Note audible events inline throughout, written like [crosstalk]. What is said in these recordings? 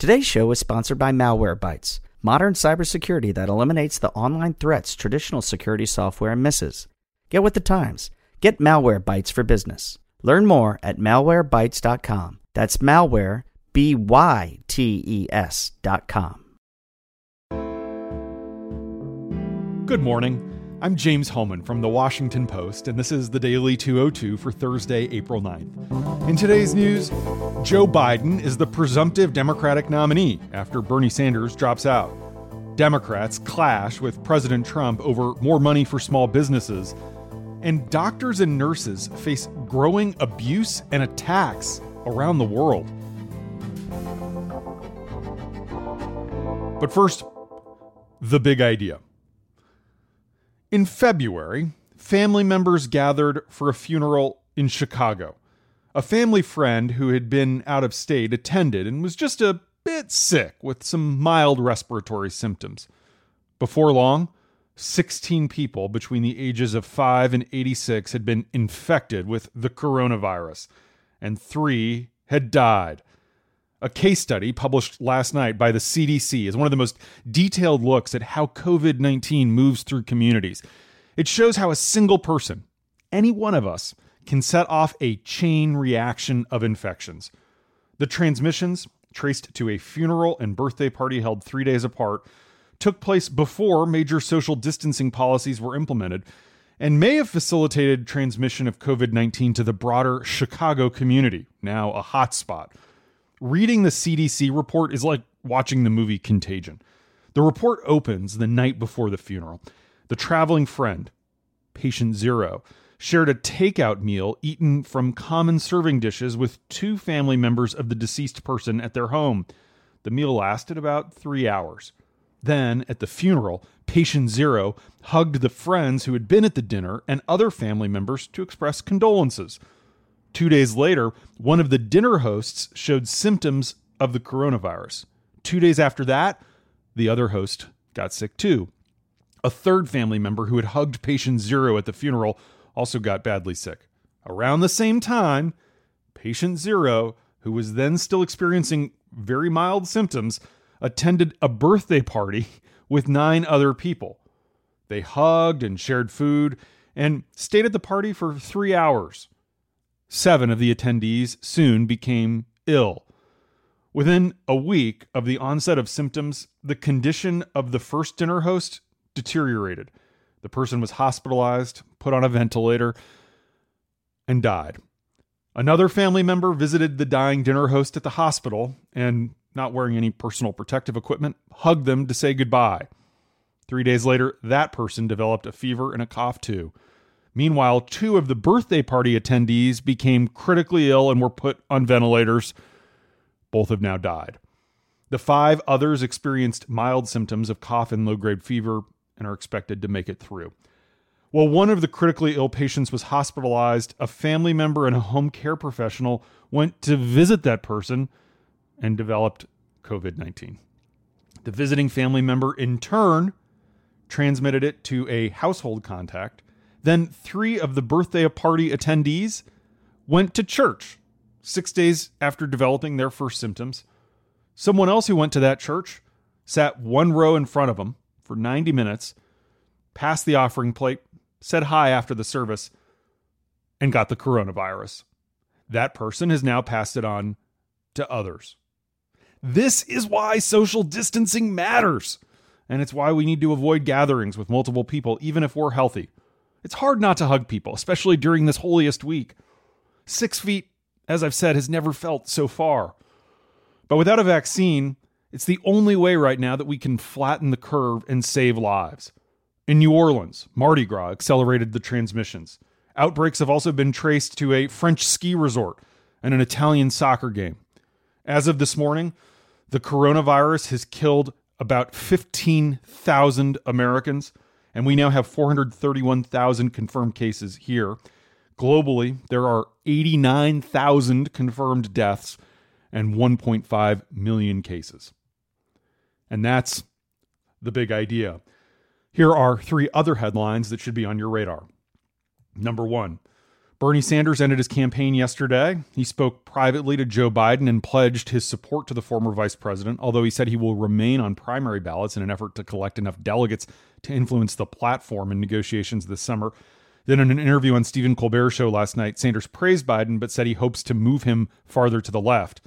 Today's show is sponsored by Malwarebytes, modern cybersecurity that eliminates the online threats traditional security software misses. Get with the times. Get Malwarebytes for business. Learn more at malwarebytes.com. That's malware, B Y T E S.com. Good morning. I'm James Hohmann from The Washington Post, and this is the Daily 202 for Thursday, April 9th. In today's news, Joe Biden is the presumptive Democratic nominee after Bernie Sanders drops out. Democrats clash with President Trump over more money for small businesses, and doctors and nurses face growing abuse and attacks around the world. But first, the big idea. In February, family members gathered for a funeral in Chicago. A family friend who had been out of state attended and was just a bit sick with some mild respiratory symptoms. Before long, 16 people between the ages of 5 and 86 had been infected with the coronavirus, and three had died. A case study published last night by the CDC is one of the most detailed looks at how COVID 19 moves through communities. It shows how a single person, any one of us, can set off a chain reaction of infections. The transmissions, traced to a funeral and birthday party held three days apart, took place before major social distancing policies were implemented and may have facilitated transmission of COVID 19 to the broader Chicago community, now a hotspot reading the CDC report is like watching the movie Contagion. The report opens the night before the funeral. The traveling friend, patient zero, shared a takeout meal eaten from common serving dishes with two family members of the deceased person at their home. The meal lasted about three hours. Then, at the funeral, patient zero hugged the friends who had been at the dinner and other family members to express condolences. Two days later, one of the dinner hosts showed symptoms of the coronavirus. Two days after that, the other host got sick too. A third family member who had hugged patient zero at the funeral also got badly sick. Around the same time, patient zero, who was then still experiencing very mild symptoms, attended a birthday party [laughs] with nine other people. They hugged and shared food and stayed at the party for three hours. Seven of the attendees soon became ill. Within a week of the onset of symptoms, the condition of the first dinner host deteriorated. The person was hospitalized, put on a ventilator, and died. Another family member visited the dying dinner host at the hospital and, not wearing any personal protective equipment, hugged them to say goodbye. Three days later, that person developed a fever and a cough too. Meanwhile, two of the birthday party attendees became critically ill and were put on ventilators. Both have now died. The five others experienced mild symptoms of cough and low grade fever and are expected to make it through. While one of the critically ill patients was hospitalized, a family member and a home care professional went to visit that person and developed COVID 19. The visiting family member, in turn, transmitted it to a household contact then three of the birthday party attendees went to church six days after developing their first symptoms. Someone else who went to that church sat one row in front of them for 90 minutes, passed the offering plate, said hi after the service, and got the coronavirus. That person has now passed it on to others. This is why social distancing matters. And it's why we need to avoid gatherings with multiple people, even if we're healthy. It's hard not to hug people, especially during this holiest week. Six feet, as I've said, has never felt so far. But without a vaccine, it's the only way right now that we can flatten the curve and save lives. In New Orleans, Mardi Gras accelerated the transmissions. Outbreaks have also been traced to a French ski resort and an Italian soccer game. As of this morning, the coronavirus has killed about 15,000 Americans and we now have 431,000 confirmed cases here. Globally, there are 89,000 confirmed deaths and 1.5 million cases. And that's the big idea. Here are three other headlines that should be on your radar. Number one Bernie Sanders ended his campaign yesterday. He spoke privately to Joe Biden and pledged his support to the former vice president, although he said he will remain on primary ballots in an effort to collect enough delegates to influence the platform in negotiations this summer. Then, in an interview on Stephen Colbert's show last night, Sanders praised Biden but said he hopes to move him farther to the left.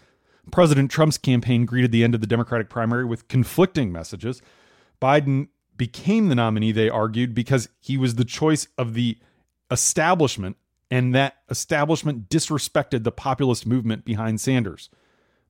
President Trump's campaign greeted the end of the Democratic primary with conflicting messages. Biden became the nominee, they argued, because he was the choice of the establishment and that establishment disrespected the populist movement behind Sanders.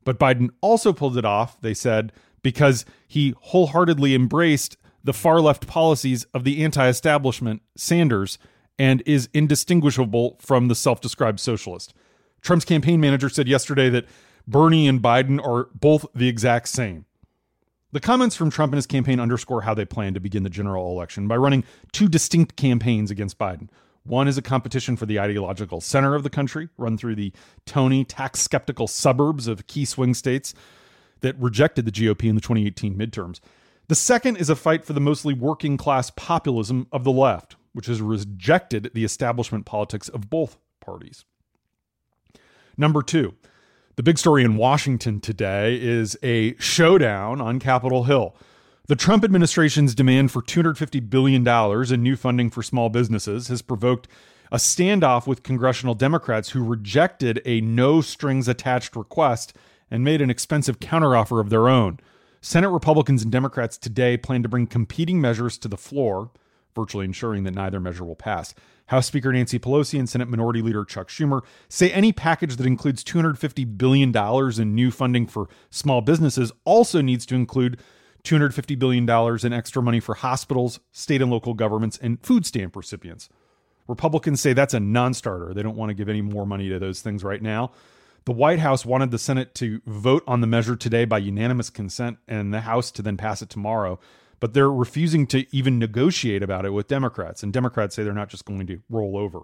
But Biden also pulled it off, they said, because he wholeheartedly embraced the far left policies of the anti establishment Sanders and is indistinguishable from the self described socialist. Trump's campaign manager said yesterday that Bernie and Biden are both the exact same. The comments from Trump and his campaign underscore how they plan to begin the general election by running two distinct campaigns against Biden. One is a competition for the ideological center of the country, run through the Tony tax skeptical suburbs of key swing states that rejected the GOP in the 2018 midterms. The second is a fight for the mostly working class populism of the left, which has rejected the establishment politics of both parties. Number two, the big story in Washington today is a showdown on Capitol Hill. The Trump administration's demand for $250 billion in new funding for small businesses has provoked a standoff with congressional Democrats who rejected a no strings attached request and made an expensive counteroffer of their own. Senate Republicans and Democrats today plan to bring competing measures to the floor, virtually ensuring that neither measure will pass. House Speaker Nancy Pelosi and Senate Minority Leader Chuck Schumer say any package that includes $250 billion in new funding for small businesses also needs to include $250 billion in extra money for hospitals, state and local governments, and food stamp recipients. Republicans say that's a non starter. They don't want to give any more money to those things right now. The White House wanted the Senate to vote on the measure today by unanimous consent and the House to then pass it tomorrow. But they're refusing to even negotiate about it with Democrats. And Democrats say they're not just going to roll over.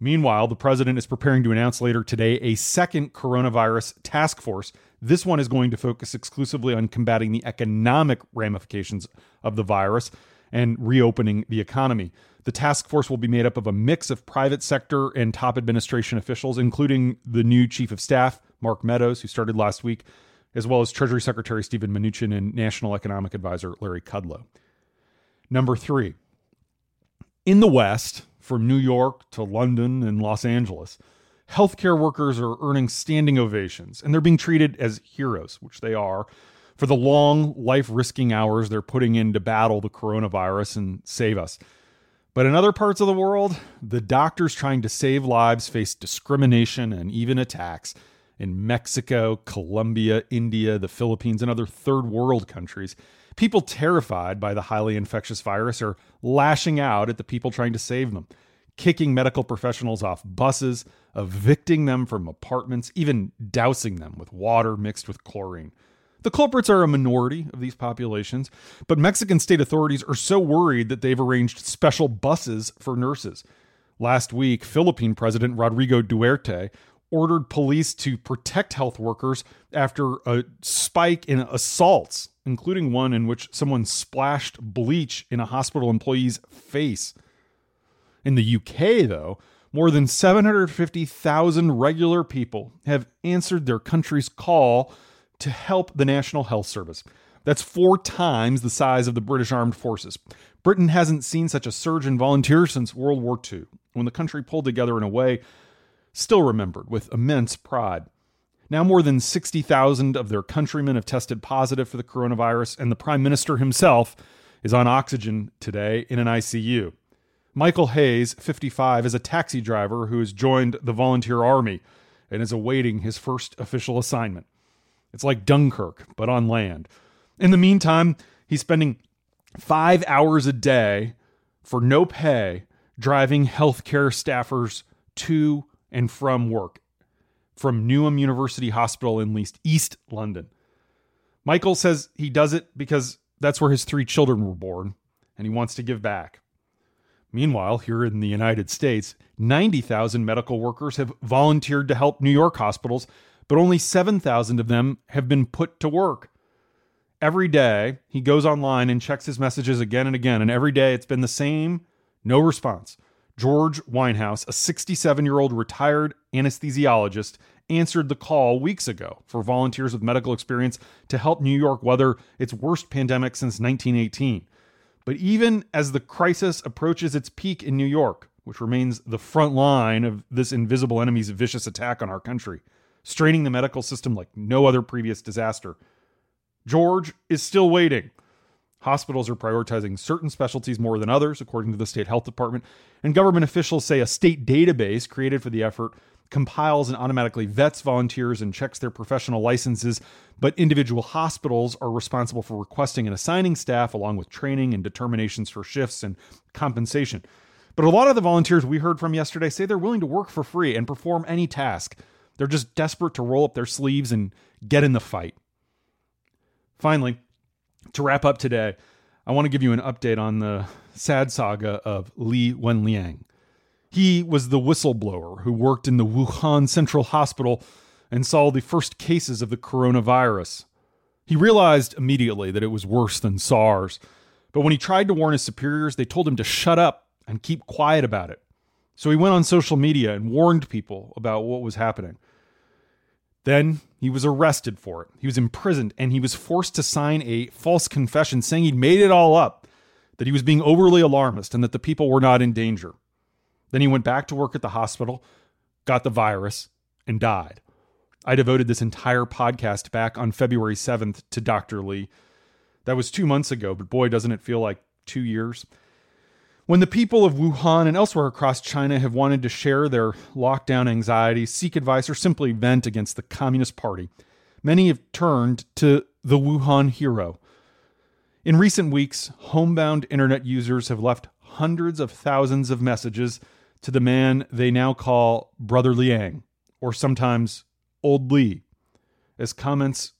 Meanwhile, the president is preparing to announce later today a second coronavirus task force. This one is going to focus exclusively on combating the economic ramifications of the virus and reopening the economy. The task force will be made up of a mix of private sector and top administration officials, including the new chief of staff, Mark Meadows, who started last week, as well as Treasury Secretary Stephen Mnuchin and National Economic Advisor Larry Kudlow. Number three, in the West, from New York to London and Los Angeles, healthcare workers are earning standing ovations and they're being treated as heroes, which they are, for the long, life risking hours they're putting in to battle the coronavirus and save us. But in other parts of the world, the doctors trying to save lives face discrimination and even attacks. In Mexico, Colombia, India, the Philippines, and other third world countries, People terrified by the highly infectious virus are lashing out at the people trying to save them, kicking medical professionals off buses, evicting them from apartments, even dousing them with water mixed with chlorine. The culprits are a minority of these populations, but Mexican state authorities are so worried that they've arranged special buses for nurses. Last week, Philippine President Rodrigo Duterte ordered police to protect health workers after a spike in assaults including one in which someone splashed bleach in a hospital employee's face. In the UK, though, more than 750,000 regular people have answered their country's call to help the National Health Service. That's four times the size of the British Armed Forces. Britain hasn't seen such a surge in volunteers since World War II, when the country pulled together in a way still remembered with immense pride. Now, more than 60,000 of their countrymen have tested positive for the coronavirus, and the Prime Minister himself is on oxygen today in an ICU. Michael Hayes, 55, is a taxi driver who has joined the volunteer army and is awaiting his first official assignment. It's like Dunkirk, but on land. In the meantime, he's spending five hours a day for no pay driving healthcare staffers to and from work from Newham University Hospital in East London. Michael says he does it because that's where his three children were born and he wants to give back. Meanwhile, here in the United States, 90,000 medical workers have volunteered to help New York hospitals, but only 7,000 of them have been put to work. Every day, he goes online and checks his messages again and again, and every day it's been the same no response. George Winehouse, a 67 year old retired anesthesiologist, answered the call weeks ago for volunteers with medical experience to help New York weather its worst pandemic since 1918. But even as the crisis approaches its peak in New York, which remains the front line of this invisible enemy's vicious attack on our country, straining the medical system like no other previous disaster, George is still waiting. Hospitals are prioritizing certain specialties more than others, according to the state health department, and government officials say a state database created for the effort compiles and automatically vets volunteers and checks their professional licenses, but individual hospitals are responsible for requesting and assigning staff along with training and determinations for shifts and compensation. But a lot of the volunteers we heard from yesterday say they're willing to work for free and perform any task. They're just desperate to roll up their sleeves and get in the fight. Finally, to wrap up today, I want to give you an update on the sad saga of Li Wenliang. He was the whistleblower who worked in the Wuhan Central Hospital and saw the first cases of the coronavirus. He realized immediately that it was worse than SARS, but when he tried to warn his superiors, they told him to shut up and keep quiet about it. So he went on social media and warned people about what was happening. Then he was arrested for it. He was imprisoned and he was forced to sign a false confession saying he'd made it all up, that he was being overly alarmist and that the people were not in danger. Then he went back to work at the hospital, got the virus, and died. I devoted this entire podcast back on February 7th to Dr. Li. That was two months ago, but boy, doesn't it feel like two years. When the people of Wuhan and elsewhere across China have wanted to share their lockdown anxiety, seek advice, or simply vent against the Communist Party, many have turned to the Wuhan hero. In recent weeks, homebound internet users have left hundreds of thousands of messages to the man they now call Brother Liang, or sometimes Old Li, as comments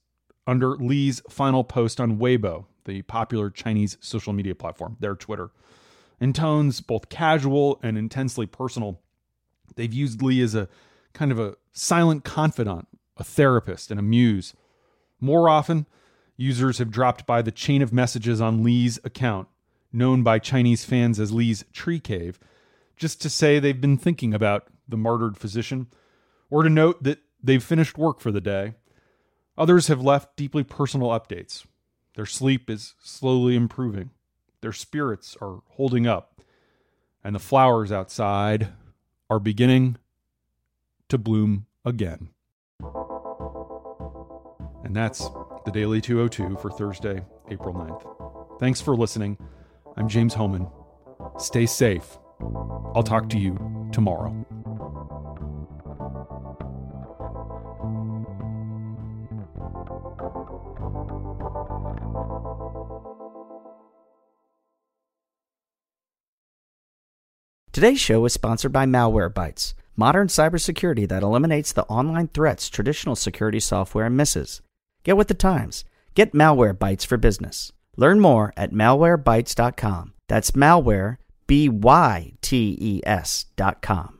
under Li's final post on Weibo, the popular Chinese social media platform, their Twitter. In tones both casual and intensely personal, they've used Li as a kind of a silent confidant, a therapist, and a muse. More often, users have dropped by the chain of messages on Li's account, known by Chinese fans as Li's Tree Cave, just to say they've been thinking about the martyred physician, or to note that they've finished work for the day. Others have left deeply personal updates. Their sleep is slowly improving, their spirits are holding up, and the flowers outside are beginning to bloom again. And that's the Daily 202 for Thursday, April 9th. Thanks for listening. I'm James Hohmann. Stay safe I'll talk to you tomorrow. Today's show is sponsored by Malwarebytes, modern cybersecurity that eliminates the online threats traditional security software misses. Get with the times. Get Malwarebytes for business. Learn more at malwarebytes.com. That's malware B Y T E S dot com.